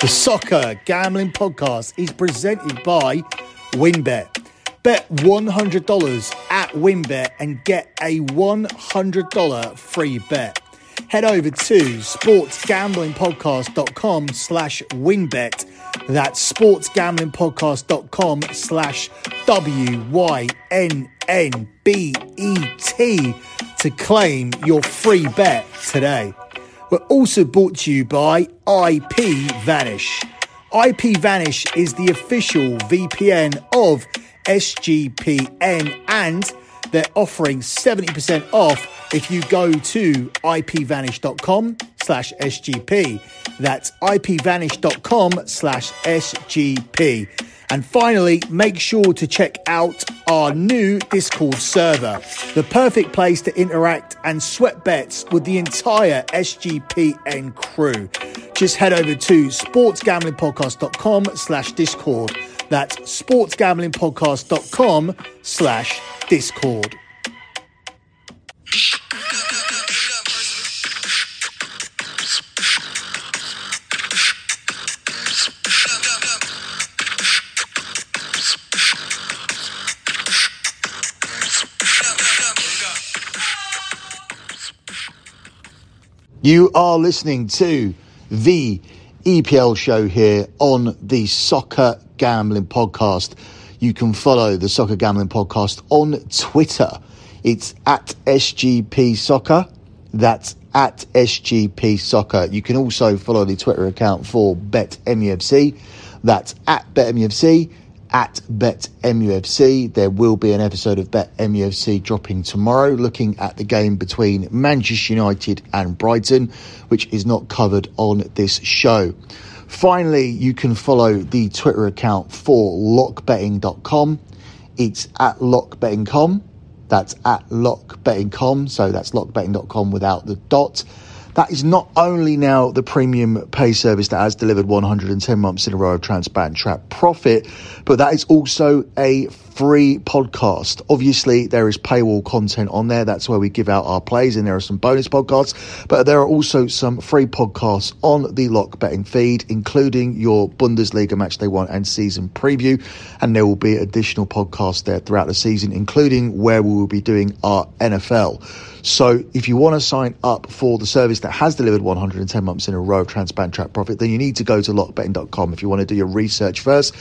The Soccer Gambling Podcast is presented by WynnBET. Bet $100 at WynnBET and get a $100 free bet. Head over to sportsgamblingpodcast.com slash wynnbet. That's sportsgamblingpodcast.com slash W-Y-N-N-B-E-T to claim your free bet today. We're also brought to you by IP Vanish. IP Vanish is the official VPN of SGPN and they're offering 70% off if you go to ipvanish.com slash SGP. That's ipvanish.com slash SGP. And finally, make sure to check out our new Discord server, the perfect place to interact and sweat bets with the entire SGPN crew. Just head over to sportsgamblingpodcast.com slash Discord. That's sportsgamblingpodcast.com slash Discord. You are listening to the EPL show here on the Soccer Gambling Podcast. You can follow the Soccer Gambling Podcast on Twitter. It's at SGP Soccer. That's at SGP Soccer. You can also follow the Twitter account for BetMUFC. That's at BetMUFC at BetMUFC. There will be an episode of BetMUFC dropping tomorrow looking at the game between Manchester United and Brighton, which is not covered on this show. Finally, you can follow the Twitter account for lockbetting.com. It's at lockbetting.com. That's at lockbetting.com. So that's lockbetting.com without the dot. That is not only now the premium pay service that has delivered 110 months in a row of transparent Trap profit, but that is also a free podcast. Obviously, there is paywall content on there. That's where we give out our plays, and there are some bonus podcasts. But there are also some free podcasts on the Lock Betting feed, including your Bundesliga match day one and season preview. And there will be additional podcasts there throughout the season, including where we will be doing our NFL. So if you want to sign up for the service that has delivered 110 months in a row of transparent track profit, then you need to go to lockbetting.com if you want to do your research first.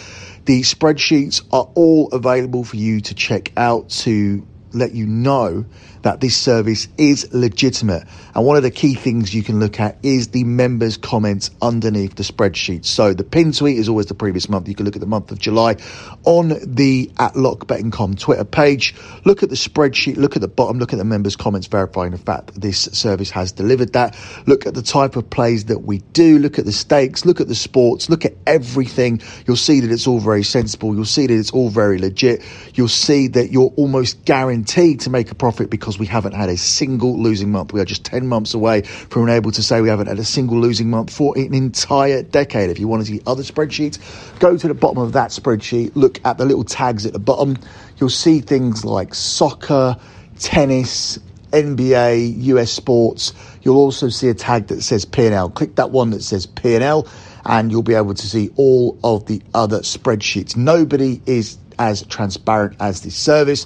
The spreadsheets are all available for you to check out to let you know that this service is legitimate. And one of the key things you can look at is the members' comments underneath the spreadsheet. So the pin tweet is always the previous month. You can look at the month of July on the at lockbetting.com Twitter page. Look at the spreadsheet, look at the bottom, look at the members' comments verifying the fact that this service has delivered that. Look at the type of plays that we do, look at the stakes, look at the sports, look at everything. You'll see that it's all very sensible. You'll see that it's all very legit. You'll see that you're almost guaranteed to make a profit because because we haven't had a single losing month. We are just 10 months away from being able to say we haven't had a single losing month for an entire decade. If you want to see other spreadsheets, go to the bottom of that spreadsheet, look at the little tags at the bottom. You'll see things like soccer, tennis, NBA, US sports. You'll also see a tag that says P&L. Click that one that says P&L and you'll be able to see all of the other spreadsheets. Nobody is as transparent as this service.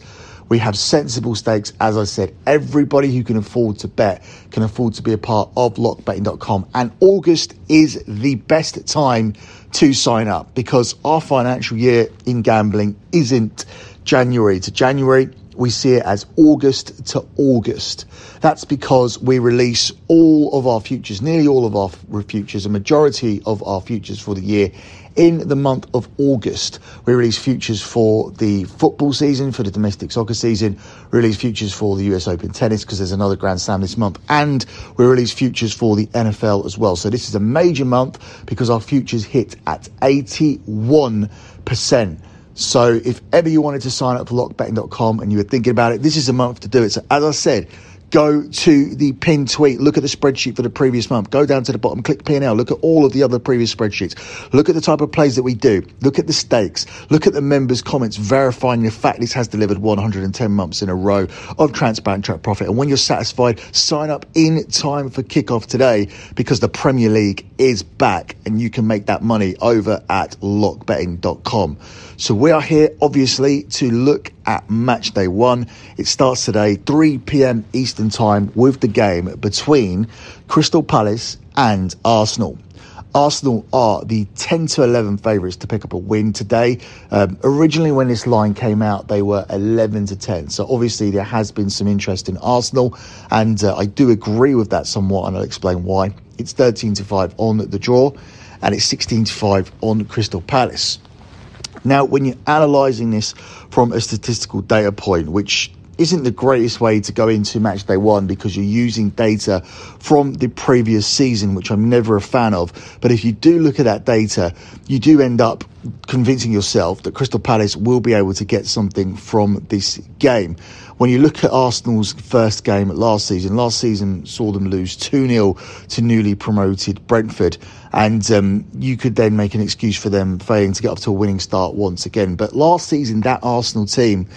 We have sensible stakes. As I said, everybody who can afford to bet can afford to be a part of lockbetting.com. And August is the best time to sign up because our financial year in gambling isn't January to January. We see it as August to August. That's because we release all of our futures, nearly all of our futures, a majority of our futures for the year in the month of August. We release futures for the football season, for the domestic soccer season, release futures for the US Open tennis because there's another Grand Slam this month, and we release futures for the NFL as well. So this is a major month because our futures hit at 81%. So if ever you wanted to sign up for lockbetting.com and you were thinking about it, this is a month to do it. So as I said, go to the pin tweet, look at the spreadsheet for the previous month, go down to the bottom, click P&L, look at all of the other previous spreadsheets, look at the type of plays that we do, look at the stakes, look at the members' comments verifying the fact this has delivered 110 months in a row of transparent track profit. And when you're satisfied, sign up in time for kickoff today because the Premier League is back and you can make that money over at lockbetting.com. So we are here obviously to look at match day one. It starts today, 3 p.m. Eastern Time, with the game between Crystal Palace and Arsenal. Arsenal are the 10 to 11 favourites to pick up a win today. Um, originally, when this line came out, they were 11 to 10. So obviously, there has been some interest in Arsenal, and uh, I do agree with that somewhat, and I'll explain why. It's 13 to 5 on the draw, and it's 16 to 5 on Crystal Palace. Now, when you're analysing this from a statistical data point, which isn't the greatest way to go into match day one because you're using data from the previous season, which I'm never a fan of. But if you do look at that data, you do end up convincing yourself that Crystal Palace will be able to get something from this game. When you look at Arsenal's first game last season, last season saw them lose 2 0 to newly promoted Brentford. And um, you could then make an excuse for them failing to get up to a winning start once again. But last season, that Arsenal team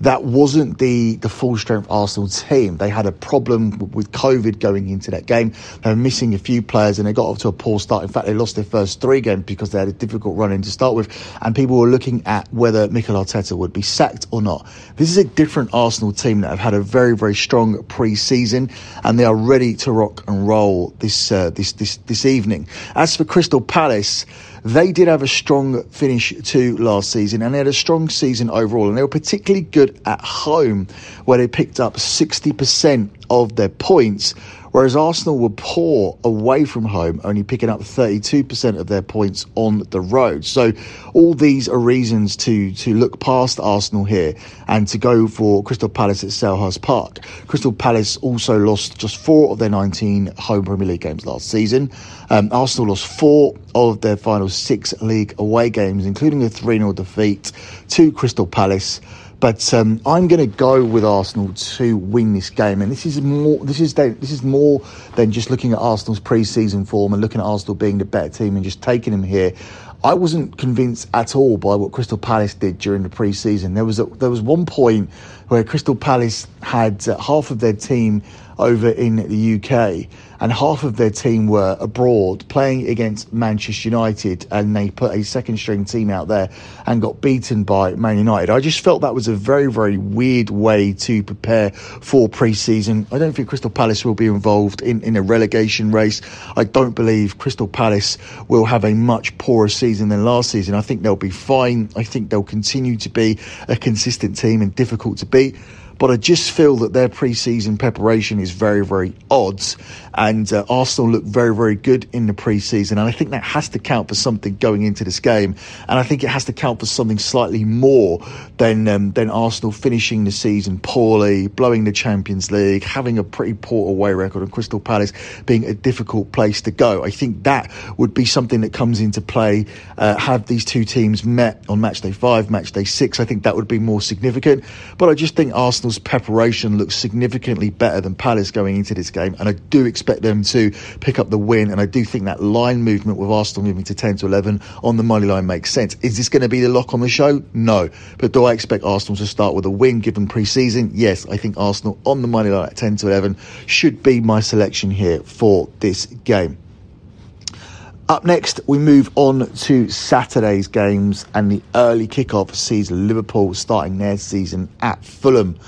that wasn't the, the full strength Arsenal team. They had a problem with COVID going into that game. They were missing a few players and they got off to a poor start. In fact, they lost their first three games because they had a difficult run in to start with. And people were looking at whether Mikel Arteta would be sacked or not. This is a different Arsenal team that have had a very, very strong pre-season and they are ready to rock and roll this, uh, this, this, this evening. As for Crystal Palace, they did have a strong finish to last season and they had a strong season overall. And they were particularly good at home, where they picked up 60% of their points whereas Arsenal were poor away from home, only picking up 32% of their points on the road. So all these are reasons to to look past Arsenal here and to go for Crystal Palace at Selhurst Park. Crystal Palace also lost just four of their 19 home Premier League games last season. Um, Arsenal lost four of their final six league away games, including a 3 0 defeat to Crystal Palace. But um, I'm going to go with Arsenal to win this game, and this is more. This is this is more than just looking at Arsenal's pre-season form and looking at Arsenal being the better team and just taking them here. I wasn't convinced at all by what Crystal Palace did during the pre-season. There was a, there was one point where Crystal Palace had uh, half of their team over in the UK, and half of their team were abroad playing against Manchester United, and they put a second string team out there and got beaten by Man United. I just felt that was a very, very weird way to prepare for pre season. I don't think Crystal Palace will be involved in, in a relegation race. I don't believe Crystal Palace will have a much poorer season than last season. I think they'll be fine. I think they'll continue to be a consistent team and difficult to beat but I just feel that their pre-season preparation is very, very odd. And uh, Arsenal look very, very good in the pre-season, and I think that has to count for something going into this game. And I think it has to count for something slightly more than um, than Arsenal finishing the season poorly, blowing the Champions League, having a pretty poor away record, and Crystal Palace being a difficult place to go. I think that would be something that comes into play. Uh, have these two teams met on match day five, match day six? I think that would be more significant. But I just think Arsenal Arsenal's preparation looks significantly better than Palace going into this game, and I do expect them to pick up the win. And I do think that line movement with Arsenal moving to 10 to 11 on the money line makes sense. Is this going to be the lock on the show? No. But do I expect Arsenal to start with a win given pre season? Yes. I think Arsenal on the money line at 10 to 11 should be my selection here for this game. Up next, we move on to Saturday's games, and the early kickoff sees Liverpool starting their season at Fulham.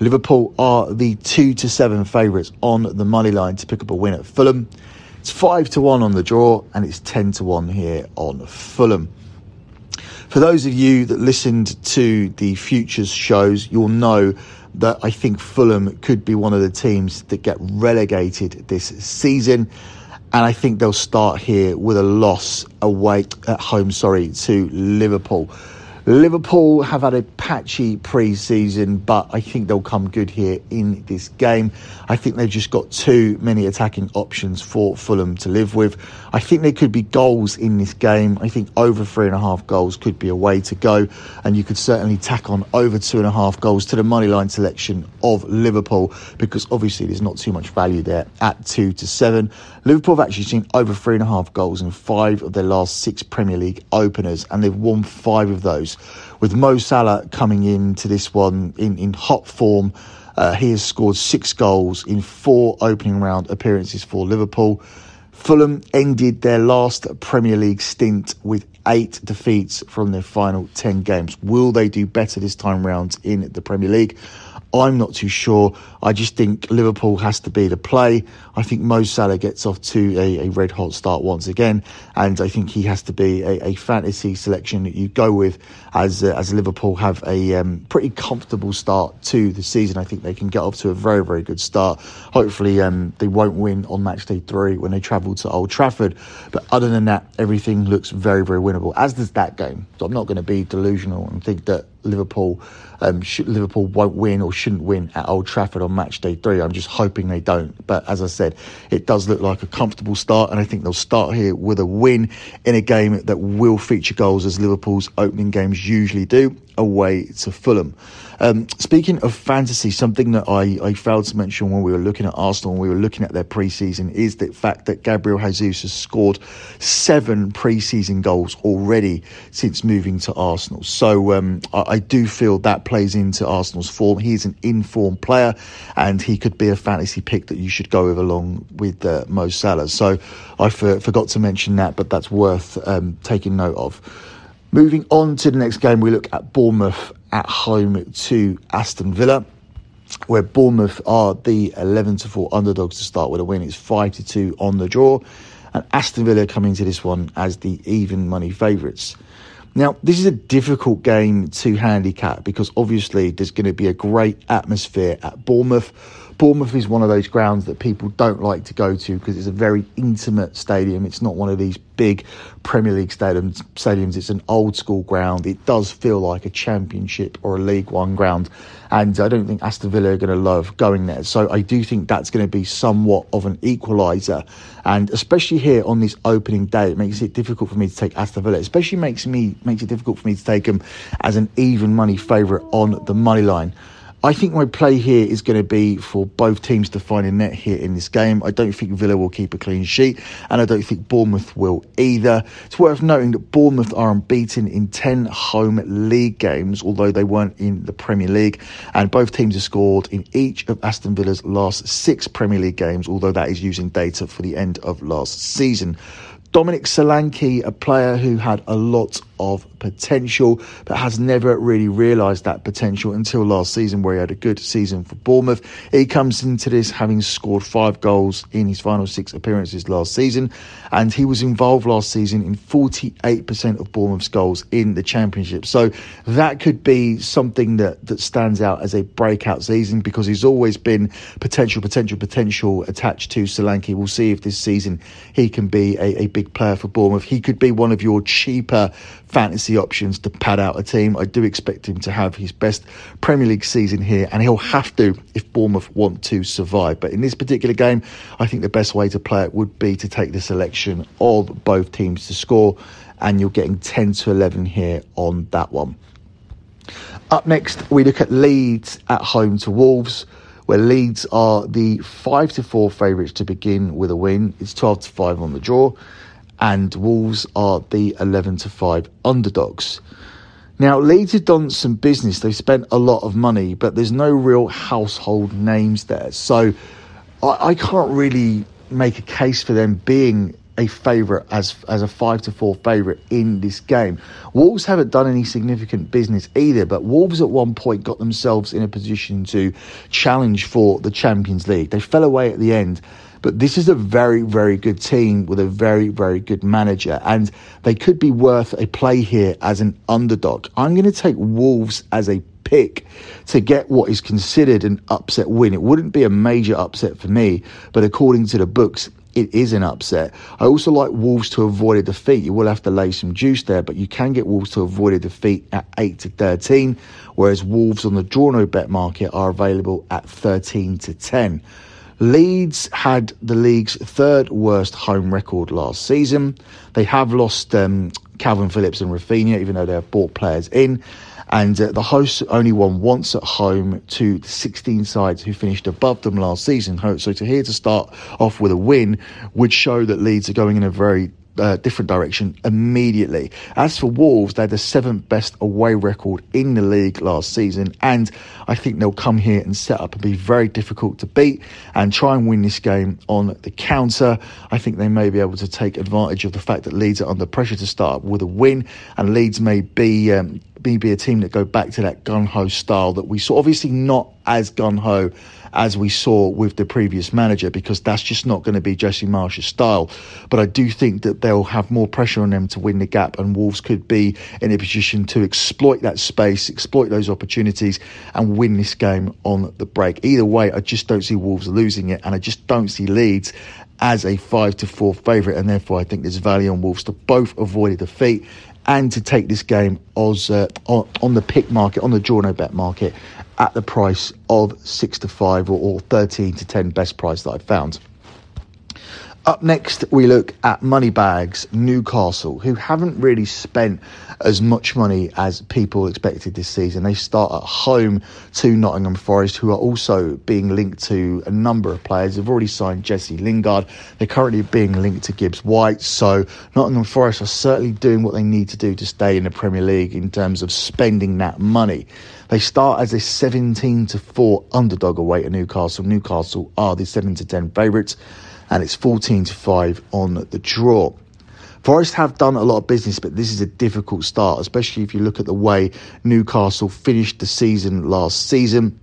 Liverpool are the two to seven favourites on the money line to pick up a win at Fulham. It's five to one on the draw, and it's ten to one here on Fulham. For those of you that listened to the futures shows, you'll know that I think Fulham could be one of the teams that get relegated this season and I think they'll start here with a loss away at home. Sorry to Liverpool. Liverpool have had a patchy pre season, but I think they'll come good here in this game. I think they've just got too many attacking options for Fulham to live with. I think there could be goals in this game. I think over three and a half goals could be a way to go, and you could certainly tack on over two and a half goals to the money line selection of Liverpool because obviously there's not too much value there at two to seven. Liverpool have actually seen over three and a half goals in five of their last six Premier League openers, and they've won five of those with Mo Salah coming into this one in, in hot form. Uh, he has scored six goals in four opening round appearances for Liverpool. Fulham ended their last Premier League stint with eight defeats from their final 10 games. Will they do better this time round in the Premier League? I'm not too sure. I just think Liverpool has to be the play. I think Mo Salah gets off to a, a red hot start once again, and I think he has to be a, a fantasy selection that you go with as uh, as Liverpool have a um, pretty comfortable start to the season. I think they can get off to a very very good start. Hopefully, um, they won't win on match day three when they travel to Old Trafford, but other than that, everything looks very very winnable. As does that game. So I'm not going to be delusional and think that Liverpool um, should, Liverpool won't win or shouldn't win at Old Trafford on match day three. I'm just hoping they don't. But as I said, it does look like a comfortable start, and I think they'll start here with a win in a game that will feature goals as Liverpool's opening games usually do away to Fulham. Um, speaking of fantasy, something that I, I failed to mention when we were looking at Arsenal, when we were looking at their preseason, is the fact that Gabriel Jesus has scored seven preseason goals already since moving to Arsenal. So um, I, I, do feel that plays into Arsenal's form. He's an informed player, and he could be a fantasy pick that you should go with along with uh, Mo Salah. So I for, forgot to mention that, but that's worth um, taking note of. Moving on to the next game, we look at Bournemouth at home to Aston Villa, where Bournemouth are the 11 to 4 underdogs to start with a win. It's 5 to 2 on the draw, and Aston Villa coming to this one as the even money favourites. Now, this is a difficult game to handicap because obviously there's going to be a great atmosphere at Bournemouth. Bournemouth is one of those grounds that people don't like to go to because it's a very intimate stadium. It's not one of these big Premier League stadiums. Stadiums. It's an old school ground. It does feel like a Championship or a League One ground, and I don't think Aston Villa are going to love going there. So I do think that's going to be somewhat of an equaliser, and especially here on this opening day, it makes it difficult for me to take Aston Villa. Especially makes me makes it difficult for me to take them as an even money favourite on the money line. I think my play here is going to be for both teams to find a net here in this game. I don't think Villa will keep a clean sheet, and I don't think Bournemouth will either. It's worth noting that Bournemouth are unbeaten in 10 home league games, although they weren't in the Premier League, and both teams have scored in each of Aston Villa's last six Premier League games, although that is using data for the end of last season. Dominic Solanke, a player who had a lot of potential, but has never really realised that potential until last season, where he had a good season for Bournemouth. He comes into this having scored five goals in his final six appearances last season, and he was involved last season in 48% of Bournemouth's goals in the Championship. So that could be something that, that stands out as a breakout season because he's always been potential, potential, potential attached to Solanke. We'll see if this season he can be a, a big big player for Bournemouth. He could be one of your cheaper fantasy options to pad out a team. I do expect him to have his best Premier League season here, and he'll have to if Bournemouth want to survive. But in this particular game, I think the best way to play it would be to take the selection of both teams to score, and you're getting 10 to 11 here on that one. Up next, we look at Leeds at home to Wolves where Leeds are the 5 to 4 favourites to begin with a win. It's 12 to 5 on the draw and Wolves are the 11 to 5 underdogs. Now, Leeds have done some business. They've spent a lot of money, but there's no real household names there. So I, I can't really make a case for them being a favourite as as a five to four favourite in this game. Wolves haven't done any significant business either, but Wolves at one point got themselves in a position to challenge for the Champions League. They fell away at the end but this is a very, very good team with a very, very good manager, and they could be worth a play here as an underdog. I'm going to take Wolves as a pick to get what is considered an upset win. It wouldn't be a major upset for me, but according to the books, it is an upset. I also like Wolves to avoid a defeat. You will have to lay some juice there, but you can get Wolves to avoid a defeat at 8 to 13, whereas Wolves on the draw no bet market are available at 13 to 10. Leeds had the league's third worst home record last season. They have lost um, Kalvin Phillips and Raphinha, even though they have bought players in. And uh, the hosts only won once at home to the 16 sides who finished above them last season. So to here to start off with a win would show that Leeds are going in a very uh, different direction immediately. As for Wolves, they're the seventh best away record in the league last season, and I think they'll come here and set up and be very difficult to beat and try and win this game on the counter. I think they may be able to take advantage of the fact that Leeds are under pressure to start with a win, and Leeds may be. Um, be a team that go back to that gun ho style that we saw. Obviously, not as gun ho as we saw with the previous manager because that's just not going to be Jesse Marsch's style. But I do think that they'll have more pressure on them to win the gap, and Wolves could be in a position to exploit that space, exploit those opportunities, and win this game on the break. Either way, I just don't see Wolves losing it, and I just don't see Leeds as a five to four favourite, and therefore I think there's value on Wolves to both avoid a defeat and to take this game uh, on, on, the pick market, on the draw no bet market, at the price of six to five or, or 13 to 10 best price that I've found. Up next, we look at Moneybags Newcastle, who haven't really spent as much money as people expected this season. They start at home to Nottingham Forest, who are also being linked to a number of players. They've already signed Jesse Lingard. They're currently being linked to Gibbs White. So Nottingham Forest are certainly doing what they need to do to stay in the Premier League in terms of spending that money. They start as a 17 to 4 underdog away to Newcastle. Newcastle are the 7 to 10 favourites and it's 14 to 5 on the draw. Forest have done a lot of business, but this is a difficult start, especially if you look at the way Newcastle finished the season last season.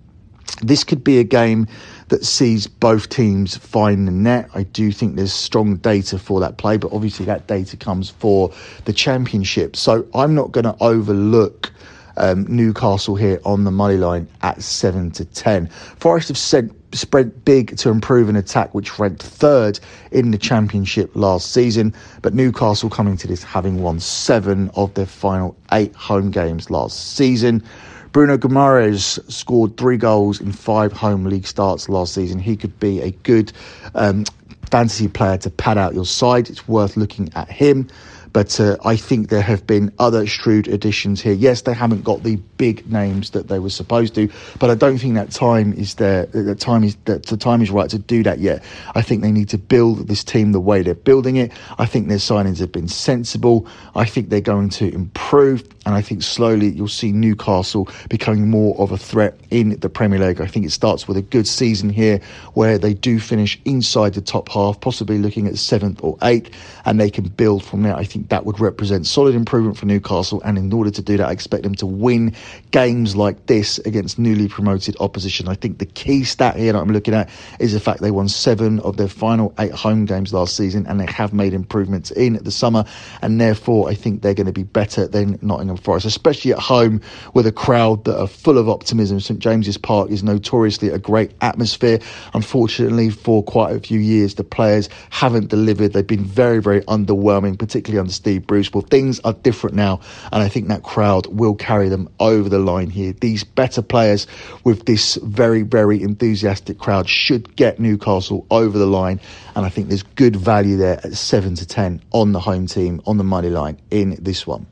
This could be a game that sees both teams find the net. I do think there's strong data for that play, but obviously that data comes for the championship. So I'm not going to overlook um, Newcastle here on the money line at 7 to 10. Forest have sent, spread big to improve an attack which ranked third in the championship last season, but Newcastle coming to this having won seven of their final eight home games last season. Bruno Guimaraes scored three goals in five home league starts last season. He could be a good um, fantasy player to pad out your side. It's worth looking at him. But uh, I think there have been other shrewd additions here. Yes, they haven't got the big names that they were supposed to, but I don't think that time is there. That time is that the time is right to do that yet. I think they need to build this team the way they're building it. I think their signings have been sensible. I think they're going to improve, and I think slowly you'll see Newcastle becoming more of a threat in the Premier League. I think it starts with a good season here where they do finish inside the top half, possibly looking at seventh or eighth, and they can build from there. I think think that would represent solid improvement for Newcastle. And in order to do that, I expect them to win games like this against newly promoted opposition. I think the key stat here that I'm looking at is the fact they won seven of their final eight home games last season and they have made improvements in the summer. And therefore, I think they're going to be better than Nottingham Forest, especially at home with a crowd that are full of optimism. St James's Park is notoriously a great atmosphere. Unfortunately, for quite a few years, the players haven't delivered. They've been very, very underwhelming, particularly under Steve Bruce. Well, things are different now, and I think that crowd will carry them over the line here. These better players with this very, very enthusiastic crowd should get Newcastle over the line, and I think there's good value there at 7 to 10 on the home team, on the money line in this one.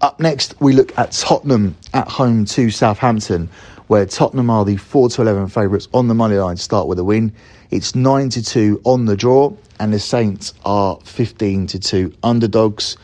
Up next, we look at Tottenham at home to Southampton, where Tottenham are the 4 to 11 favourites on the money line, start with a win. It's 9 to 2 on the draw, and the Saints are 15 to 2 underdogs.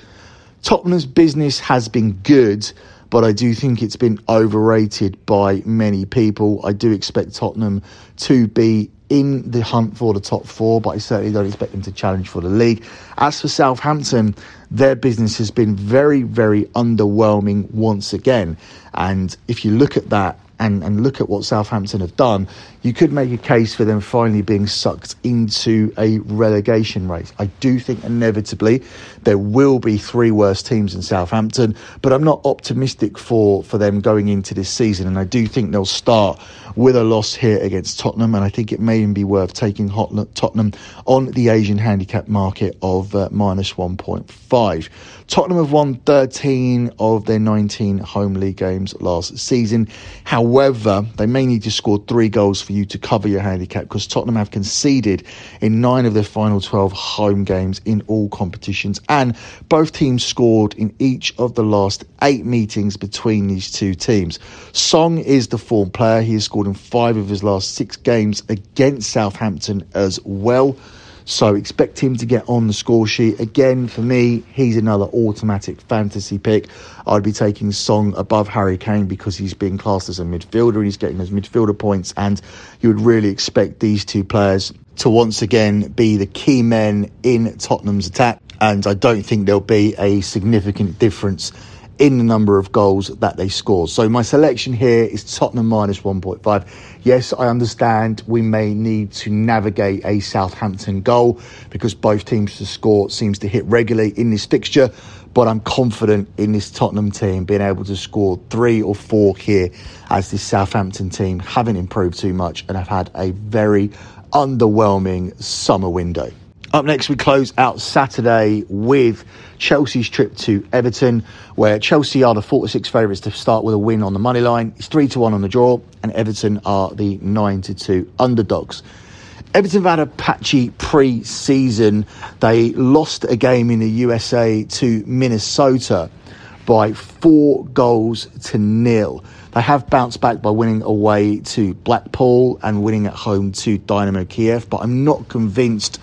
Tottenham's business has been good, but I do think it's been overrated by many people. I do expect Tottenham to be in the hunt for the top four, but I certainly don't expect them to challenge for the league. As for Southampton, their business has been very, very underwhelming once again. And if you look at that, and, and look at what Southampton have done, you could make a case for them finally being sucked into a relegation race. I do think inevitably there will be three worst teams in Southampton, but I'm not optimistic for, for them going into this season. And I do think they'll start with a loss here against Tottenham. And I think it may even be worth taking Tottenham on the Asian handicap market of uh, minus 1.5. Tottenham have won 13 of their 19 home league games last season. However, they may need to score three goals for you to cover your handicap because Tottenham have conceded in nine of their final 12 home games in all competitions, and both teams scored in each of the last eight meetings between these two teams. Son is the form player. He has scored in five of his last six games against Southampton as well. So expect him to get on the score sheet. Again, for me, he's another automatic fantasy pick. I'd be taking Son above Harry Kane because he's being classed as a midfielder. and He's getting those midfielder points, and you would really expect these two players to once again be the key men in Tottenham's attack. And I don't think there'll be a significant difference in the number of goals that they score. So my selection here is Tottenham minus 1.5. Yes, I understand we may need to navigate a Southampton goal because both teams to score seems to hit regularly in this fixture, but I'm confident in this Tottenham team being able to score three or four here as this Southampton team haven't improved too much and have had a very underwhelming summer window. Up next, we close out Saturday with Chelsea's trip to Everton, where Chelsea are the 4 to 6 favourites to start with a win on the money line. It's 3 to 1 on the draw, and Everton are the 9 to 2 underdogs. Everton have had a patchy pre season. They lost a game in the USA to Minnesota by four goals to nil. They have bounced back by winning away to Blackpool and winning at home to Dynamo Kiev, but I'm not convinced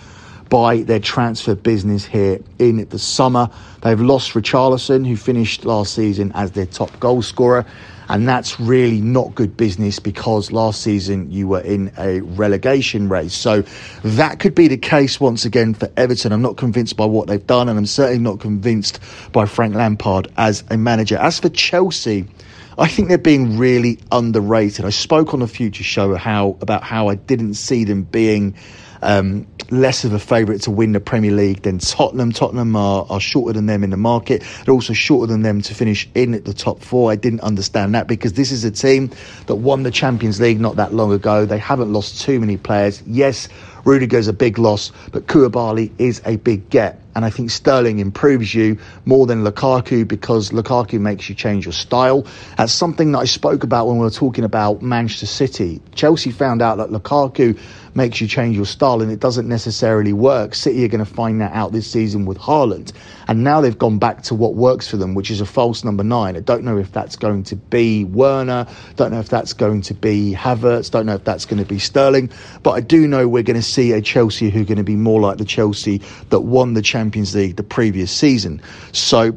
by their transfer business here in the summer. They've lost Richarlison, who finished last season as their top goal scorer. And that's really not good business because last season you were in a relegation race. So that could be the case once again for Everton. I'm not convinced by what they've done, and I'm certainly not convinced by Frank Lampard as a manager. As for Chelsea, I think they're being really underrated. I spoke on the Future Show how about how I didn't see them being um, less of a favourite to win the Premier League than Tottenham. Tottenham are, are shorter than them in the market. They're also shorter than them to finish in the top four. I didn't understand that because this is a team that won the Champions League not that long ago. They haven't lost too many players. Yes, Rudiger's a big loss, but Koulibaly is a big get. And I think Sterling improves you more than Lukaku because Lukaku makes you change your style. That's something that I spoke about when we were talking about Manchester City. Chelsea found out that Lukaku makes you change your style, and it doesn't necessarily work. City are going to find that out this season with Haaland, and now they've gone back to what works for them, which is a false number nine. I don't know if that's going to be Werner, don't know if that's going to be Havertz, don't know if that's going to be Sterling, but I do know we're going to see a Chelsea who are going to be more like the Chelsea that won the Champions League the previous season. So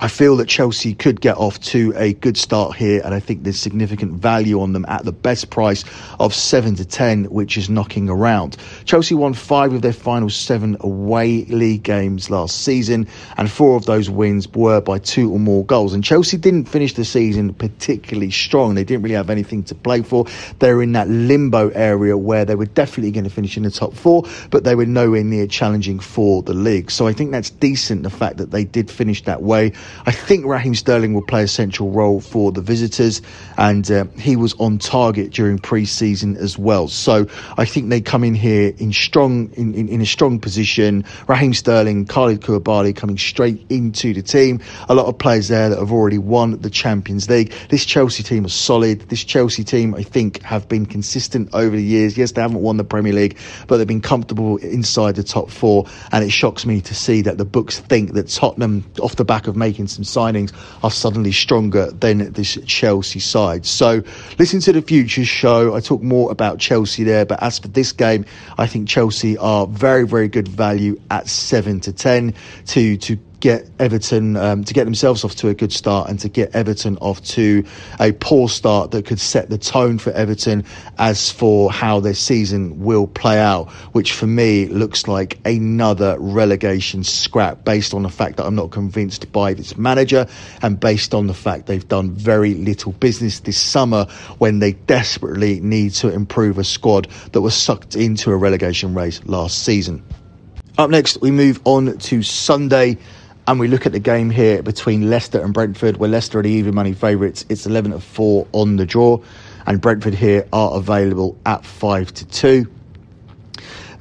I feel that Chelsea could get off to a good start here, and I think there's significant value on them at the best price of 7 to 10, which is knocking around. Chelsea won five of their final seven away league games last season, and four of those wins were by two or more goals. And Chelsea didn't finish the season particularly strong. They didn't really have anything to play for. They were in that limbo area where they were definitely going to finish in the top four, but they were nowhere near challenging for the league. So I think that's decent, the fact that they did finish that way. I think Raheem Sterling will play a central role for the visitors, and uh, he was on target during pre-season as well. So I think they come in here in strong in, in, in a strong position. Raheem Sterling, Kalidou Koulibaly coming straight into the team. A lot of players there that have already won the Champions League. This Chelsea team is solid. This Chelsea team, I think, have been consistent over the years. Yes, they haven't won the Premier League, but they've been comfortable inside the top four. And it shocks me to see that the books think that Tottenham, off the back of making making some signings are suddenly stronger than this Chelsea side. So listen to the Futures show. I talk more about Chelsea there, but as for this game, I think Chelsea are very, very good value at 7 to 10 to, to get Everton um, to get themselves off to a good start and to get Everton off to a poor start that could set the tone for Everton as for how their season will play out, which for me looks like another relegation scrap based on the fact that I'm not convinced by this manager and based on the fact they've done very little business this summer when they desperately need to improve a squad that was sucked into a relegation race last season. Up next, we move on to Sunday and we look at the game here between Leicester and Brentford, where Leicester are the even money favourites. It's 11 to 4 on the draw, and Brentford here are available at 5 to 2.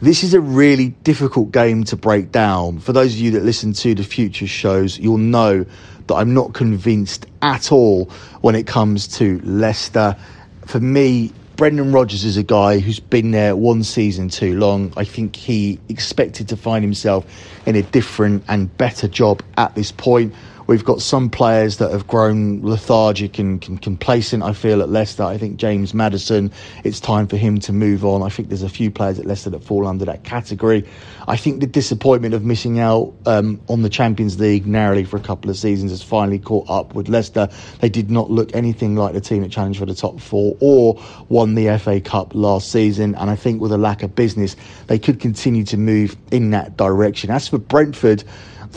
This is a really difficult game to break down. For those of you that listen to the future shows, you'll know that I'm not convinced at all when it comes to Leicester. For me, Brendan Rodgers is a guy who's been there one season too long. I think he expected to find himself in a different and better job at this point. We've got some players that have grown lethargic and, and, complacent, I feel, at Leicester. I think James Maddison, it's time for him to move on. I think there's a few players at Leicester that fall under that category. I think the disappointment of missing out um, on the Champions League narrowly for a couple of seasons has finally caught up with Leicester. They did not look anything like the team that challenged for the top four or won the FA Cup last season. And I think with a lack of business, they could continue to move in that direction. As for Brentford,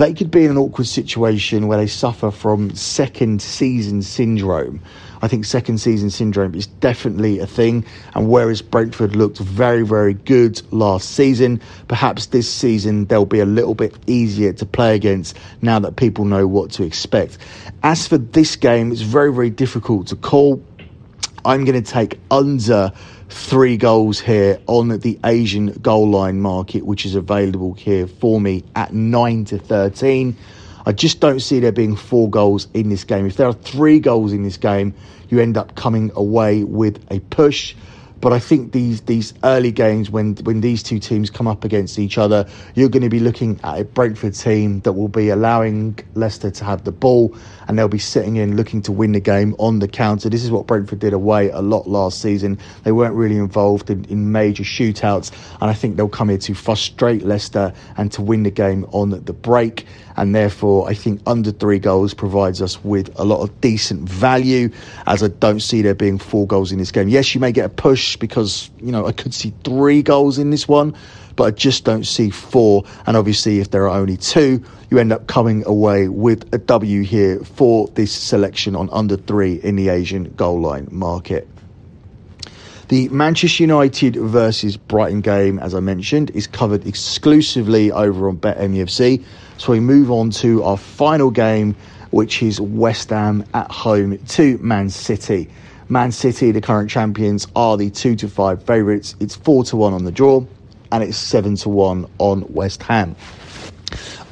they could be in an awkward situation where they suffer from second season syndrome. I think second season syndrome is definitely a thing. And whereas Brentford looked very, very good last season, perhaps this season they'll be a little bit easier to play against now that people know what to expect. As for this game, it's very, very difficult to call. I'm going to take under three goals here on the Asian goal line market, which is available here for me at 9 to 13. I just don't see there being four goals in this game. If there are three goals in this game, you end up coming away with a push. But I think these these early games, when when these two teams come up against each other, you're going to be looking at a Brentford team that will be allowing Leicester to have the ball, and they'll be sitting in looking to win the game on the counter. This is what Brentford did away a lot last season. They weren't really involved in, in major shootouts, and I think they'll come here to frustrate Leicester and to win the game on the break and therefore I think under three goals provides us with a lot of decent value. As I don't see there being four goals in this game. Yes, you may get a push because you know I could see three goals in this one, but I just don't see four. And obviously, if there are only two, you end up coming away with a W here for this selection on under three in the Asian goal line market. The Manchester United versus Brighton game, as I mentioned, is covered exclusively over on BetMUFC. So we move on to our final game, which is West Ham at home to Man City. Man City, the current champions, are the two to five favourites. It's four to one on the draw, and it's seven to one on West Ham.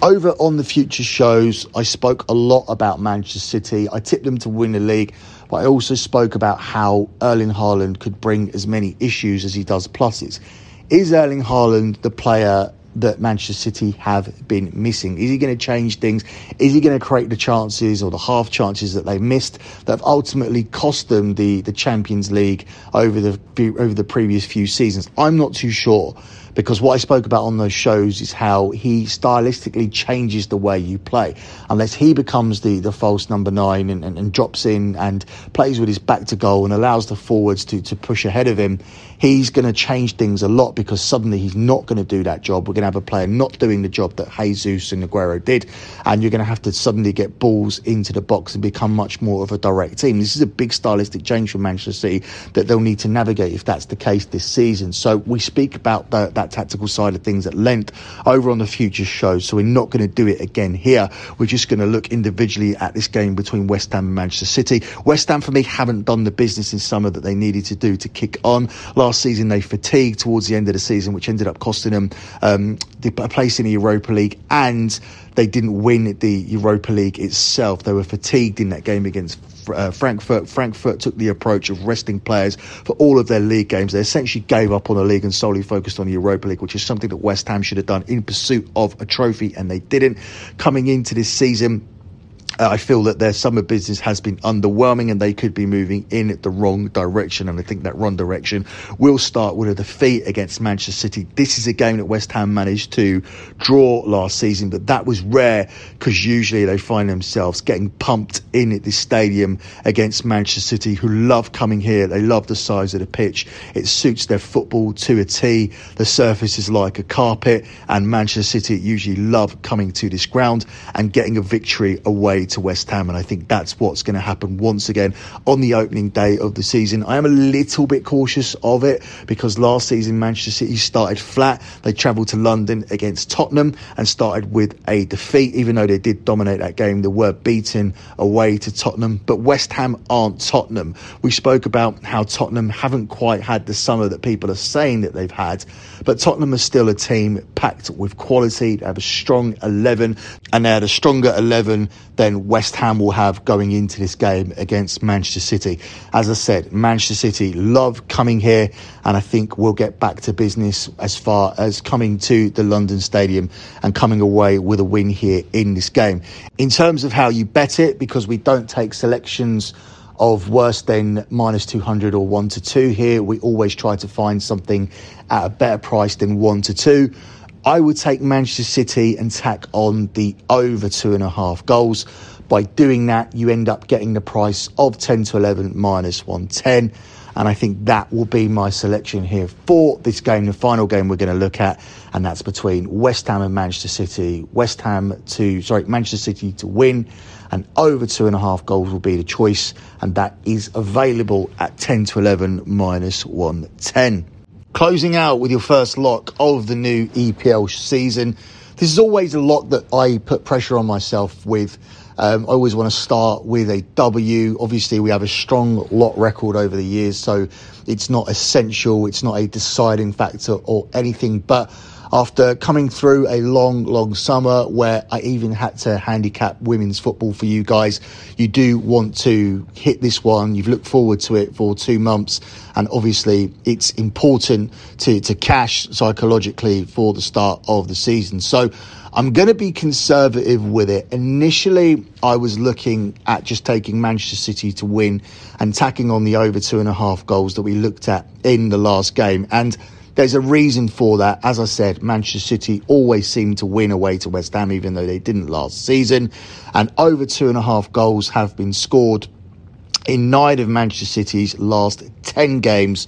Over on the future shows, I spoke a lot about Manchester City. I tipped them to win the league. But I also spoke about how Erling Haaland could bring as many issues as he does pluses. Is Erling Haaland the player that Manchester City have been missing? Is he going to change things? Is he going to create the chances or the half chances that they missed that have ultimately cost them the, the Champions League over the over the previous few seasons? I'm not too sure because what I spoke about on those shows is how he stylistically changes the way you play. Unless he becomes the, the false number nine and, and, and drops in and plays with his back to goal and allows the forwards to, to push ahead of him, he's going to change things a lot because suddenly he's not going to do that job. We're going to have a player not doing the job that Jesus and Aguero did, and you're going to have to suddenly get balls into the box and become much more of a direct team. This is a big stylistic change for Manchester City that they'll need to navigate if that's the case this season. So we speak about the, that tactical side of things at length over on the future show. So we're not going to do it again here. We're just going to look individually at this game between West Ham and Manchester City. West Ham, for me, haven't done the business in summer that they needed to do to kick on. Last season, they fatigued towards the end of the season, which ended up costing them um, a place in the Europa League and they didn't win the Europa League itself. They were fatigued in that game against uh, Frankfurt. Frankfurt took the approach of resting players for all of their league games. They essentially gave up on the league and solely focused on the Europa League, which is something that West Ham should have done in pursuit of a trophy, and they didn't. Coming into this season, Uh, I feel that their summer business has been underwhelming and they could be moving in the wrong direction. And I think that wrong direction will start with a defeat against Manchester City. This is a game that West Ham managed to draw last season, but that was rare because usually they find themselves getting pumped in at this stadium against Manchester City, who love coming here. They love the size of the pitch. It suits their football to a T. The surface is like a carpet, and Manchester City usually love coming to this ground and getting a victory away to West Ham, and I think that's what's going to happen once again on the opening day of the season. I am a little bit cautious of it because last season Manchester City started flat. They travelled to London against Tottenham and started with a defeat, even though they did dominate that game. They were beaten away to Tottenham, but West Ham aren't Tottenham. We spoke about how Tottenham haven't quite had the summer that people are saying that they've had, but Tottenham is still a team packed with quality. They have a strong 11, and they had a stronger 11 than West Ham will have going into this game against Manchester City. As I said, Manchester City love coming here, and I think we'll get back to business as far as coming to the London Stadium and coming away with a win here in this game. In terms of how you bet it, because we don't take selections of worse than minus 200 or 1 to 2 here, we always try to find something at a better price than 1 to 2. I would take Manchester City and tack on the over two and a half goals. By doing that, you end up getting the price of 10 to 11 minus 110. And I think that will be my selection here for this game, the final game we're going to look at. And that's between West Ham and Manchester City. West Ham to, sorry, Manchester City to win. And over two and a half goals will be the choice. And that is available at 10 to 11 minus 110. Closing out with your first lock of the new EPL season. This is always a lock that I put pressure on myself with. Um, I always want to start with a W. Obviously, we have a strong lot record over the years, so it's not essential, it's not a deciding factor or anything. But after coming through a long, long summer where I even had to handicap women's football for you guys, you do want to hit this one. You've looked forward to it for two months, and obviously it's important to, to cash psychologically for the start of the season. So I'm going to be conservative with it. Initially, I was looking at just taking Manchester City to win and tacking on the over two and a half goals that we looked at in the last game. And there's a reason for that. As I said, Manchester City always seem to win away to West Ham, even though they didn't last season. And over two and a half goals have been scored in nine of Manchester City's last 10 games.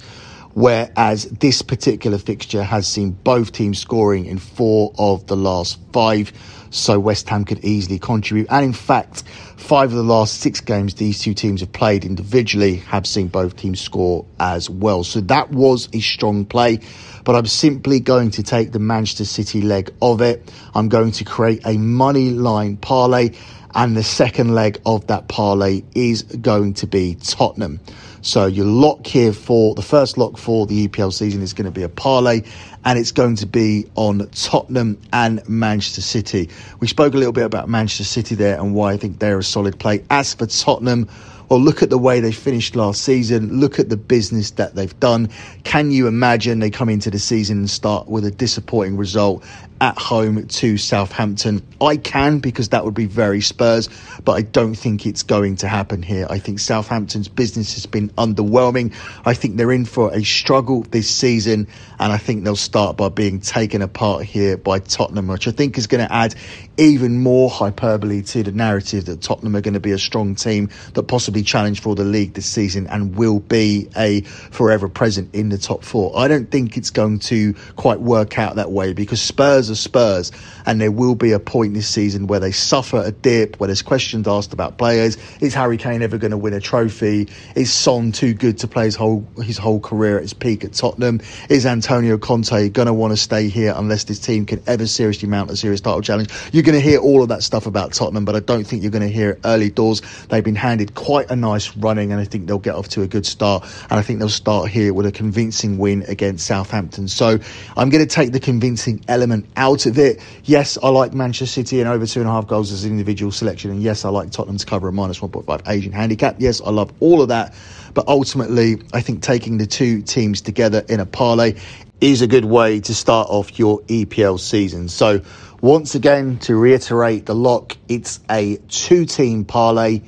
Whereas this particular fixture has seen both teams scoring in four of the last five so West Ham could easily contribute. And in fact, five of the last six games these two teams have played individually have seen both teams score as well. So that was a strong play. But I'm simply going to take the Manchester City leg of it. I'm going to create a money line parlay. And the second leg of that parlay is going to be Tottenham. So your lock here for the first lock for the EPL season is going to be a parlay and it's going to be on Tottenham and Manchester City. We spoke a little bit about Manchester City there and why I think they're a solid play. As for Tottenham, well, look at the way they finished last season. Look at the business that they've done. Can you imagine they come into the season and start with a disappointing result at home to Southampton? I can because that would be very Spurs, but I don't think it's going to happen here. I think Southampton's business has been underwhelming. I think they're in for a struggle this season, and I think they'll start by being taken apart here by Tottenham, which I think is going to add even more hyperbole to the narrative that Tottenham are going to be a strong team that possibly challenge for the league this season and will be a forever present in the top four. I don't think it's going to quite work out that way because Spurs are Spurs and there will be a point this season where they suffer a dip, where there's questions asked about players. Is Harry Kane ever going to win a trophy? Is Son too good to play his whole his whole career at his peak at Tottenham? Is Antonio Conte going to want to stay here unless this team can ever seriously mount a serious title challenge? You're going to hear all of that stuff about Tottenham, but I don't think you're going to hear it early doors. They've been handed quite a nice running, and I think they'll get off to a good start. And I think they'll start here with a convincing win against Southampton. So I'm going to take the convincing element out of it. Yes, I like Manchester City and over two and a half goals as an individual selection, and yes, I like Tottenham to cover a minus 1.5 Asian handicap. Yes, I love all of that. But ultimately, I think taking the two teams together in a parlay is a good way to start off your EPL season. So Once again, to reiterate the lock, it's a two team parlay.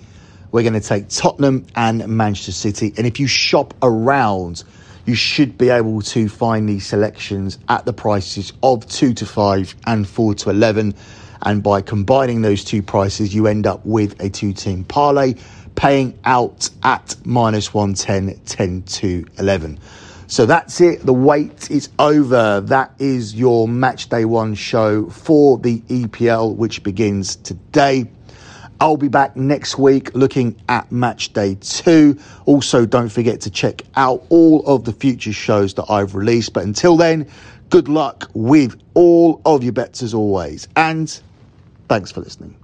We're going to take Tottenham and Manchester City. And if you shop around, you should be able to find these selections at the prices of 2 to 5 and 4 to 11. And by combining those two prices, you end up with a two team parlay paying out at minus 110, 10 to 11. So that's it. The wait is over. That is your match day one show for the EPL, which begins today. I'll be back next week looking at match day two. Also, don't forget to check out all of the future shows that I've released. But until then, good luck with all of your bets as always. And thanks for listening.